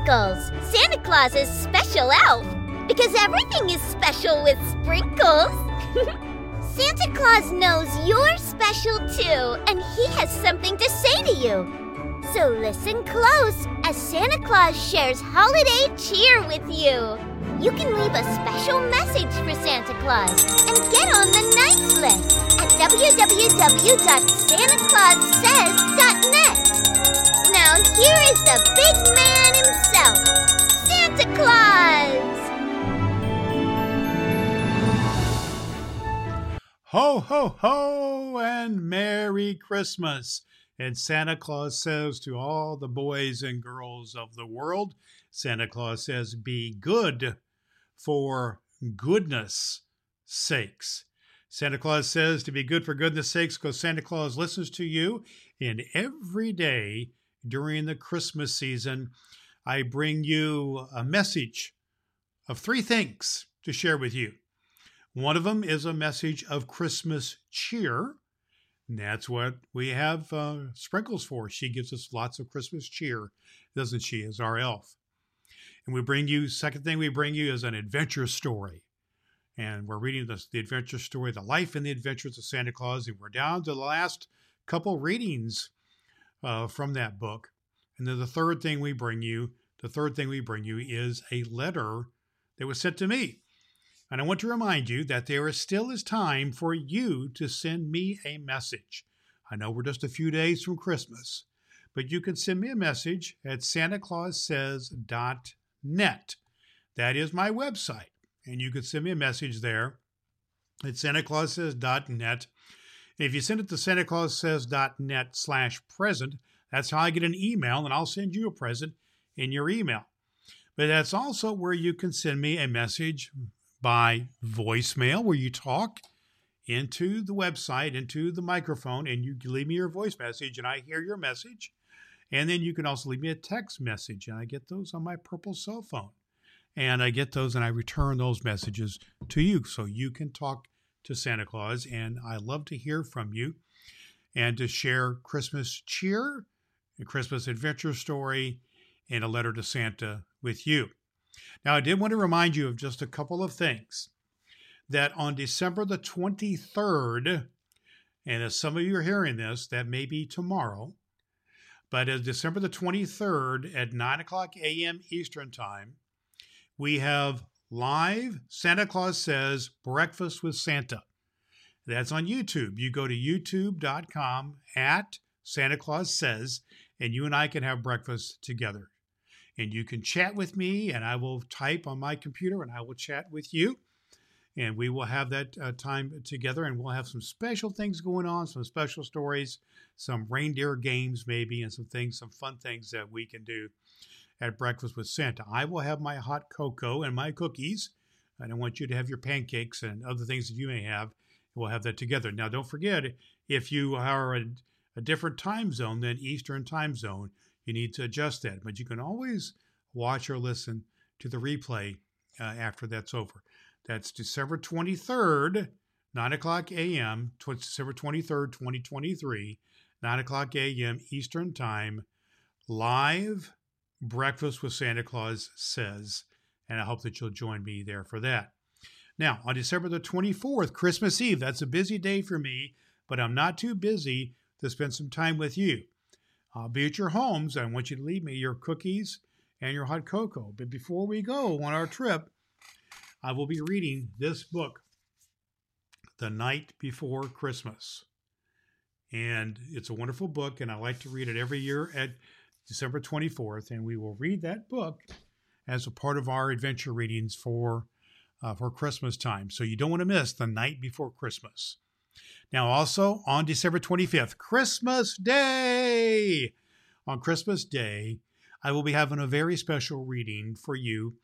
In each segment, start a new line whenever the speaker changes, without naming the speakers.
Sprinkles, Santa Claus's special elf. Because everything is special with sprinkles. Santa Claus knows you're special too, and he has something to say to you. So listen close as Santa Claus shares holiday cheer with you. You can leave a special message for Santa Claus and get on the nice list at www.santaclaussays.net. Now here is the
Ho, ho, ho, and Merry Christmas. And Santa Claus says to all the boys and girls of the world, Santa Claus says, be good for goodness sakes. Santa Claus says to be good for goodness sakes because Santa Claus listens to you. And every day during the Christmas season, I bring you a message of three things to share with you. One of them is a message of Christmas cheer. And that's what we have uh, Sprinkles for. She gives us lots of Christmas cheer, doesn't she, as our elf? And we bring you, second thing we bring you is an adventure story. And we're reading the, the adventure story, The Life and the Adventures of Santa Claus. And we're down to the last couple readings uh, from that book. And then the third thing we bring you, the third thing we bring you is a letter that was sent to me. And I want to remind you that there is still is time for you to send me a message. I know we're just a few days from Christmas, but you can send me a message at santaclaussays.net. That is my website. And you can send me a message there at santaclaussays.net. If you send it to santaclaussays.net slash present, that's how I get an email, and I'll send you a present in your email. But that's also where you can send me a message by voicemail, where you talk into the website, into the microphone, and you leave me your voice message, and I hear your message. And then you can also leave me a text message, and I get those on my purple cell phone. And I get those and I return those messages to you so you can talk to Santa Claus. And I love to hear from you and to share Christmas cheer, a Christmas adventure story, and a letter to Santa with you. Now, I did want to remind you of just a couple of things that on December the 23rd, and as some of you are hearing this, that may be tomorrow, but as December the 23rd at 9 o'clock a.m. Eastern Time, we have live Santa Claus Says Breakfast with Santa. That's on YouTube. You go to youtube.com at Santa Claus Says, and you and I can have breakfast together. And you can chat with me, and I will type on my computer and I will chat with you. And we will have that uh, time together, and we'll have some special things going on, some special stories, some reindeer games, maybe, and some things, some fun things that we can do at breakfast with Santa. I will have my hot cocoa and my cookies, and I want you to have your pancakes and other things that you may have. We'll have that together. Now, don't forget, if you are a, a different time zone than Eastern time zone, you need to adjust that. But you can always watch or listen to the replay uh, after that's over. That's December 23rd, 9 o'clock a.m., December 23rd, 2023, 9 o'clock a.m. Eastern Time, live breakfast with Santa Claus says. And I hope that you'll join me there for that. Now, on December the 24th, Christmas Eve, that's a busy day for me, but I'm not too busy to spend some time with you. I'll be at your homes. I want you to leave me your cookies and your hot cocoa. But before we go on our trip, I will be reading this book, The Night Before Christmas. And it's a wonderful book, and I like to read it every year at December 24th. And we will read that book as a part of our adventure readings for, uh, for Christmas time. So you don't want to miss The Night Before Christmas. Now, also on December 25th, Christmas Day. On Christmas Day, I will be having a very special reading for you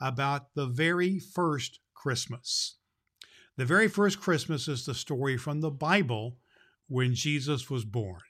about the very first Christmas. The very first Christmas is the story from the Bible when Jesus was born.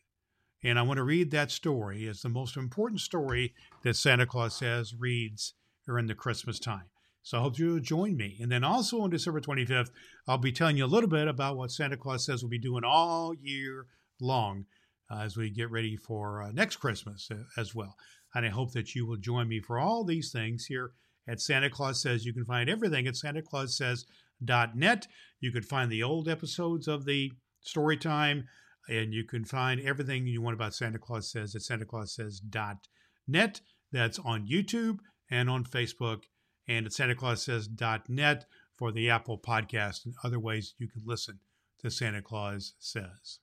And I want to read that story as the most important story that Santa Claus says reads during the Christmas time. So I hope you'll join me. And then also on December 25th, I'll be telling you a little bit about what Santa Claus says we'll be doing all year long uh, as we get ready for uh, next Christmas uh, as well. And I hope that you will join me for all these things here at Santa Claus Says. You can find everything at santaclaussays.net. You can find the old episodes of the story time, and you can find everything you want about Santa Claus Says at santaclaussays.net. That's on YouTube and on Facebook and at santaclaussays.net for the Apple podcast and other ways you can listen to Santa Claus Says.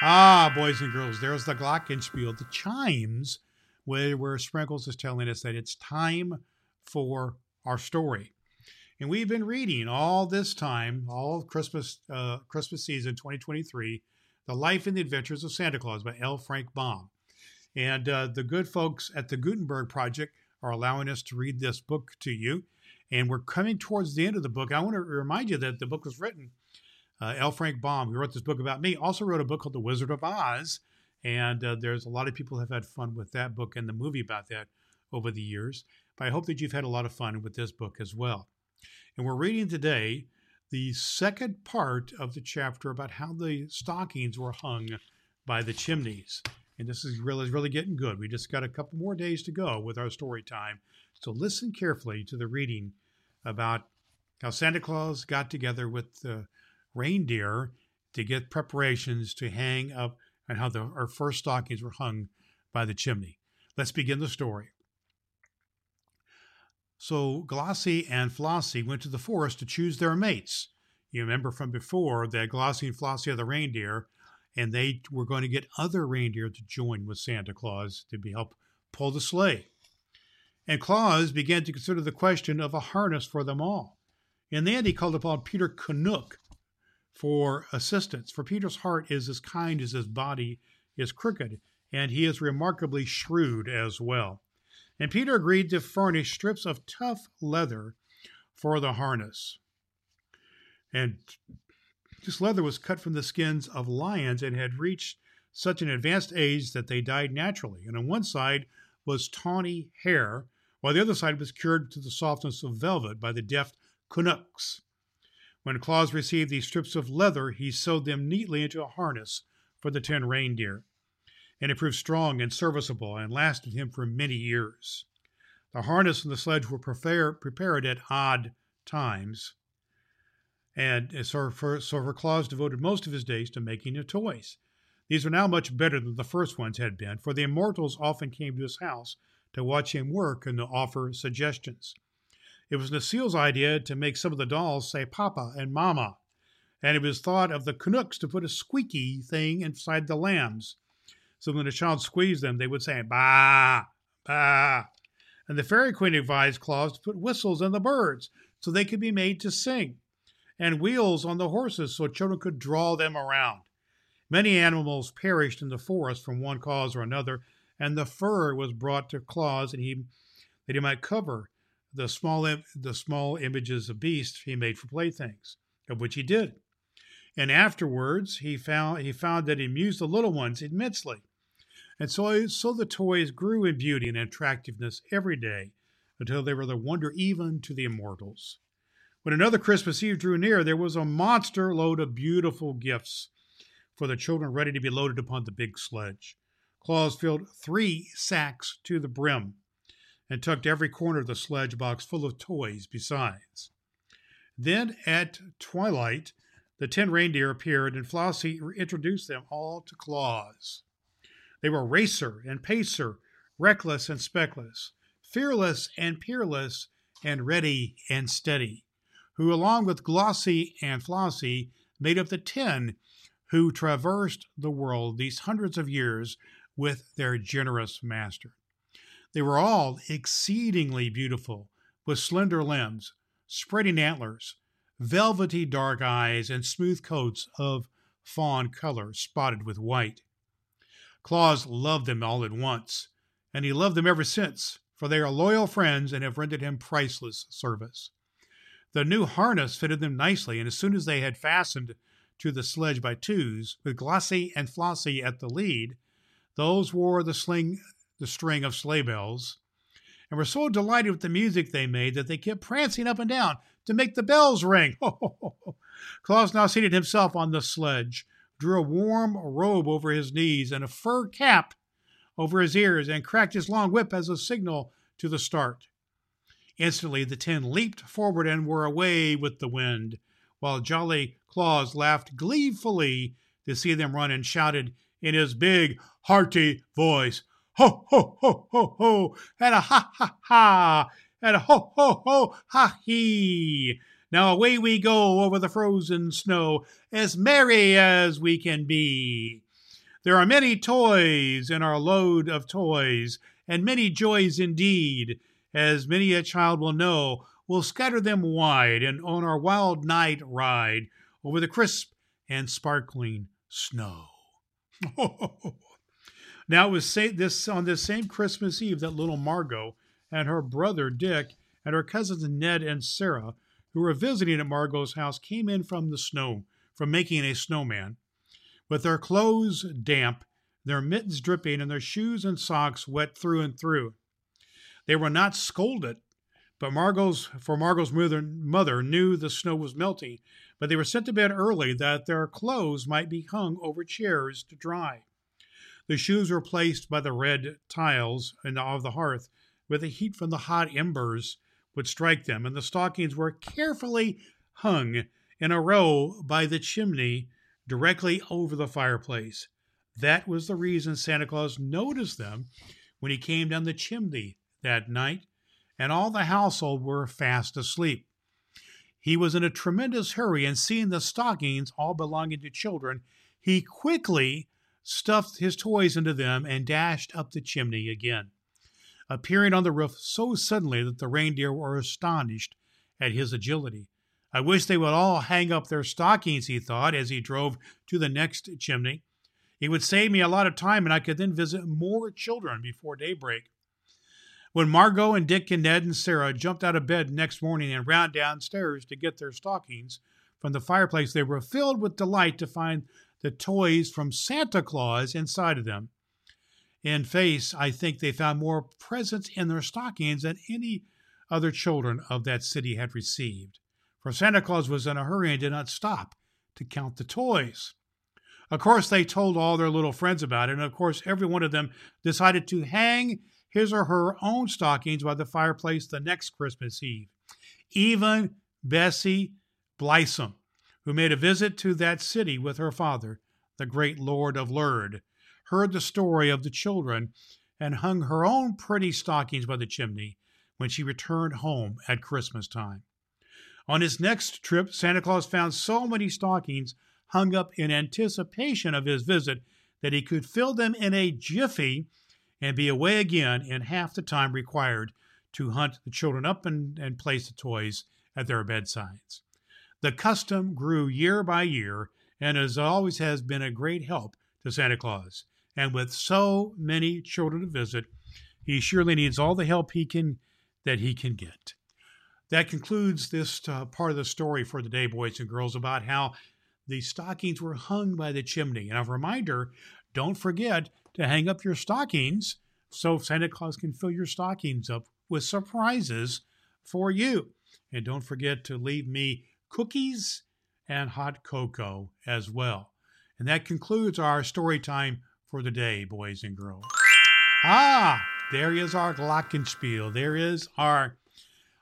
Ah, boys and girls, there's the Glockenspiel, the chimes, where, where Sprinkles is telling us that it's time for our story. And we've been reading all this time, all Christmas uh, Christmas season 2023, The Life and the Adventures of Santa Claus by L. Frank Baum. And uh, the good folks at the Gutenberg Project are allowing us to read this book to you. And we're coming towards the end of the book. I want to remind you that the book was written uh, L. Frank Baum, who wrote this book about me, also wrote a book called The Wizard of Oz. And uh, there's a lot of people have had fun with that book and the movie about that over the years. But I hope that you've had a lot of fun with this book as well. And we're reading today the second part of the chapter about how the stockings were hung by the chimneys. And this is really, really getting good. We just got a couple more days to go with our story time. So listen carefully to the reading about how Santa Claus got together with the reindeer to get preparations to hang up and how the, our first stockings were hung by the chimney. Let's begin the story. So Glossie and Flossie went to the forest to choose their mates. You remember from before that Glossie and Flossie are the reindeer, and they were going to get other reindeer to join with Santa Claus to help pull the sleigh. And Claus began to consider the question of a harness for them all. In the end, he called upon Peter Knook for assistance. For Peter's heart is as kind as his body is crooked, and he is remarkably shrewd as well. And Peter agreed to furnish strips of tough leather for the harness. And this leather was cut from the skins of lions and had reached such an advanced age that they died naturally. And on one side was tawny hair, while the other side was cured to the softness of velvet by the deft Knooks. When Claus received these strips of leather, he sewed them neatly into a harness for the ten reindeer, and it proved strong and serviceable and lasted him for many years. The harness and the sledge were prepare, prepared at odd times, and so Claus devoted most of his days to making the toys. These were now much better than the first ones had been, for the immortals often came to his house to watch him work and to offer suggestions. It was Necile's idea to make some of the dolls say Papa and Mama, and it was thought of the Knooks to put a squeaky thing inside the lambs. So when a child squeezed them, they would say Bah, Bah. And the Fairy Queen advised Claus to put whistles in the birds so they could be made to sing, and wheels on the horses so children could draw them around. Many animals perished in the forest from one cause or another, and the fur was brought to Claus and he, that he might cover the small the small images of beasts he made for playthings, of which he did. And afterwards he found he found that he amused the little ones immensely. And so, so the toys grew in beauty and attractiveness every day until they were the wonder even to the immortals. When another Christmas Eve drew near, there was a monster load of beautiful gifts for the children ready to be loaded upon the big sledge. Claus filled three sacks to the brim and tucked every corner of the sledge box full of toys besides. Then at twilight, the ten reindeer appeared, and Flossie introduced them all to Claus. They were Racer and Pacer, Reckless and Speckless, Fearless and Peerless, and Ready and Steady, who, along with Glossie and Flossie, made up the ten who traversed the world these hundreds of years with their generous master. They were all exceedingly beautiful, with slender limbs, spreading antlers, velvety dark eyes, and smooth coats of fawn color spotted with white. Claus loved them all at once, and he loved them ever since, for they are loyal friends and have rendered him priceless service. The new harness fitted them nicely, and as soon as they had fastened to the sledge by twos, with Glossie and Flossie at the lead, those wore the sling the string of sleigh bells, and were so delighted with the music they made that they kept prancing up and down to make the bells ring. Claus now seated himself on the sledge, drew a warm robe over his knees and a fur cap over his ears and cracked his long whip as a signal to the start. Instantly, the ten leaped forward and were away with the wind, while Jolly Claus laughed gleefully to see them run and shouted in his big, hearty voice, Ho, ho, ho, ho, ho, and a ha, ha, ha, and a ho, ho, ho, ha, he. Now away we go over the frozen snow, as merry as we can be. There are many toys in our load of toys, and many joys indeed, as many a child will know. We'll scatter them wide, and on our wild night ride over the crisp and sparkling snow. now it was this on this same Christmas Eve that little Margot and her brother Dick and her cousins Ned and Sarah, who were visiting at Margot's house, came in from the snow, from making a snowman. With their clothes damp, their mittens dripping, and their shoes and socks wet through and through. They were not scolded, but Margot's for Margot's mother, mother knew the snow was melting, but they were sent to bed early that their clothes might be hung over chairs to dry. The shoes were placed by the red tiles of the hearth, where the heat from the hot embers would strike them, and the stockings were carefully hung in a row by the chimney directly over the fireplace. That was the reason Santa Claus noticed them when he came down the chimney that night, and all the household were fast asleep. He was in a tremendous hurry, and seeing the stockings all belonging to children, he quickly stuffed his toys into them and dashed up the chimney again, appearing on the roof so suddenly that the reindeer were astonished at his agility. I wish they would all hang up their stockings, he thought as he drove to the next chimney. It would save me a lot of time, and I could then visit more children before daybreak. When Margot and Dick and Ned and Sarah jumped out of bed next morning and ran downstairs to get their stockings from the fireplace, they were filled with delight to find the toys from Santa Claus inside of them. In face, I think they found more presents in their stockings than any other children of that city had received. For Santa Claus was in a hurry and did not stop to count the toys. Of course, they told all their little friends about it, and of course, every one of them decided to hang his or her own stockings by the fireplace the next Christmas Eve. Even Bessie Blithesome, who made a visit to that city with her father, the great Lord of Lerd, heard the story of the children and hung her own pretty stockings by the chimney when she returned home at Christmas time. On his next trip, Santa Claus found so many stockings hung up in anticipation of his visit that he could fill them in a jiffy and be away again in half the time required to hunt the children up and, and place the toys at their bedsides. The custom grew year by year and as always has been a great help to Santa Claus. And with so many children to visit, he surely needs all the help he can that he can get. That concludes this uh, part of the story for today, boys and girls, about how the stockings were hung by the chimney. And a reminder don't forget to hang up your stockings so Santa Claus can fill your stockings up with surprises for you. And don't forget to leave me cookies and hot cocoa as well. And that concludes our story time for the day, boys and girls. Ah, there is our glockenspiel. There is our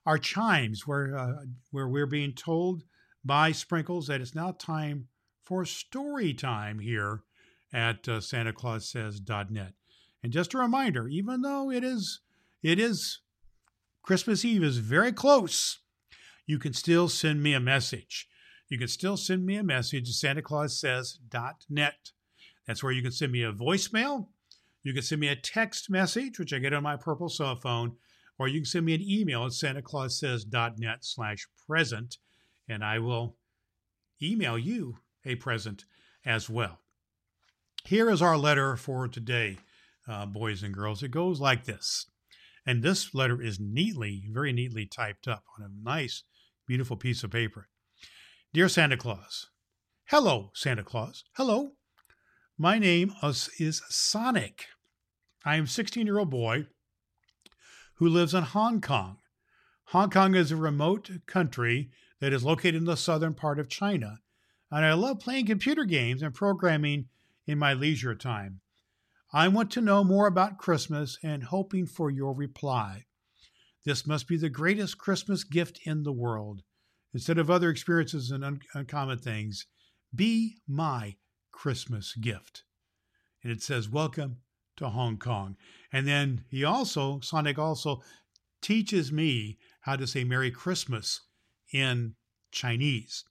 our chimes where uh, where we're being told by Sprinkles that it's now time for story time here at uh, SantaClausSays.net. And just a reminder, even though it is it is Christmas Eve is very close, you can still send me a message. You can still send me a message at SantaClausSays.net. That's where you can send me a voicemail. You can send me a text message, which I get on my purple cell phone, or you can send me an email at SantaClausSays.net slash present, and I will email you a present as well. Here is our letter for today, uh, boys and girls. It goes like this. And this letter is neatly, very neatly typed up on a nice, beautiful piece of paper. Dear Santa Claus, Hello, Santa Claus. Hello. My name is Sonic. I am a 16 year old boy who lives in Hong Kong. Hong Kong is a remote country that is located in the southern part of China, and I love playing computer games and programming in my leisure time. I want to know more about Christmas and hoping for your reply. This must be the greatest Christmas gift in the world. Instead of other experiences and un- uncommon things, be my Christmas gift. And it says, Welcome to Hong Kong. And then he also, Sonic also teaches me how to say Merry Christmas in Chinese.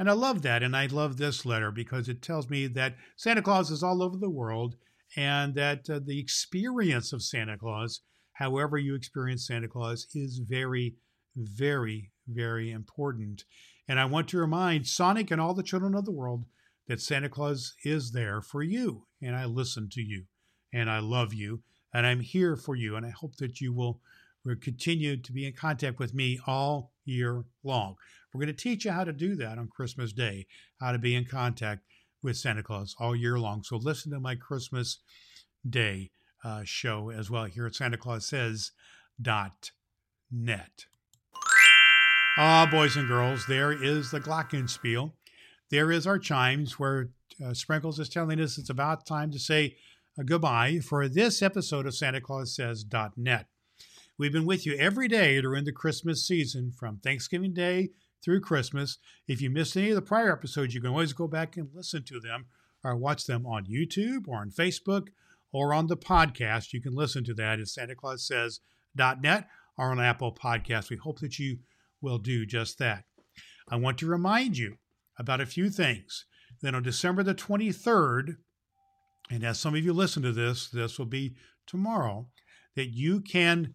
And I love that. And I love this letter because it tells me that Santa Claus is all over the world and that uh, the experience of Santa Claus, however you experience Santa Claus, is very, very, very important. And I want to remind Sonic and all the children of the world that Santa Claus is there for you. And I listen to you and I love you and I'm here for you. And I hope that you will, will continue to be in contact with me all year long. We're going to teach you how to do that on Christmas Day, how to be in contact with Santa Claus all year long. So listen to my Christmas Day uh, show as well here at Santa Claus Says dot net. Ah, boys and girls, there is the Glockenspiel. There is our chimes where uh, Sprinkles is telling us it's about time to say uh, goodbye for this episode of Santa Claus Says dot net. We've been with you every day during the Christmas season from Thanksgiving Day through Christmas. If you missed any of the prior episodes, you can always go back and listen to them or watch them on YouTube or on Facebook or on the podcast. You can listen to that at SantaClausSays.net or on Apple Podcasts. We hope that you will do just that. I want to remind you about a few things. Then on December the 23rd, and as some of you listen to this, this will be tomorrow, that you can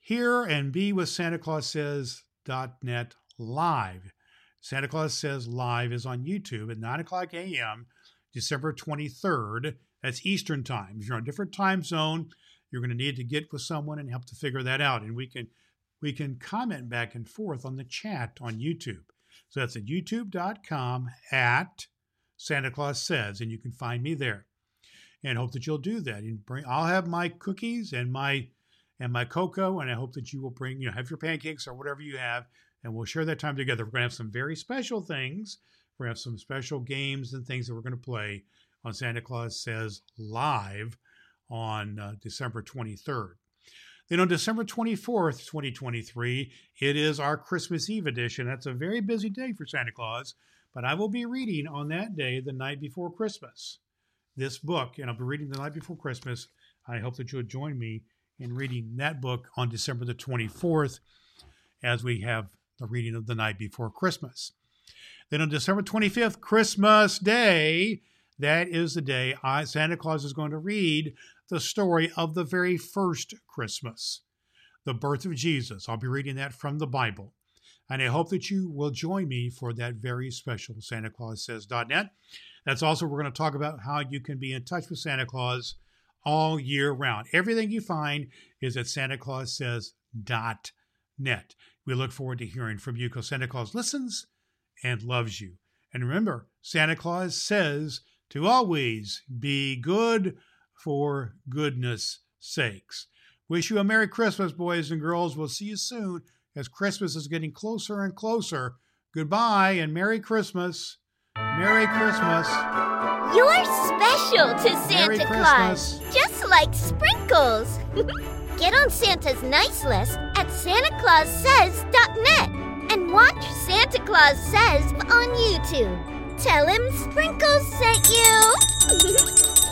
hear and be with Santa live. Santa Claus Says Live is on YouTube at 9 o'clock a.m., December 23rd. That's Eastern Time. If you're on a different time zone, you're going to need to get with someone and help to figure that out. And we can we can comment back and forth on the chat on YouTube. So that's at youtube.com at Santa Claus Says, and you can find me there. And hope that you'll do that. And bring I'll have my cookies and my and my cocoa, and I hope that you will bring, you know, have your pancakes or whatever you have and we'll share that time together. We're going to have some very special things. We're going to have some special games and things that we're going to play on Santa Claus Says Live on uh, December 23rd. Then on December 24th, 2023, it is our Christmas Eve edition. That's a very busy day for Santa Claus, but I will be reading on that day, the night before Christmas, this book, and I'll be reading the night before Christmas. I hope that you'll join me in reading that book on December the 24th as we have the reading of the night before Christmas. Then on December 25th, Christmas Day, that is the day I, Santa Claus is going to read the story of the very first Christmas, the birth of Jesus. I'll be reading that from the Bible. And I hope that you will join me for that very special Santa Claus Says.net. That's also, we're going to talk about how you can be in touch with Santa Claus all year round. Everything you find is at Santa Claus Says.net. We look forward to hearing from you because Santa Claus listens and loves you. And remember, Santa Claus says to always be good for goodness sakes. Wish you a Merry Christmas, boys and girls. We'll see you soon as Christmas is getting closer and closer. Goodbye and Merry Christmas. Merry Christmas.
You're special to Santa Claus, just like sprinkles. Get on Santa's nice list at SantaClausSays.net and watch Santa Claus Says on YouTube. Tell him Sprinkles sent you.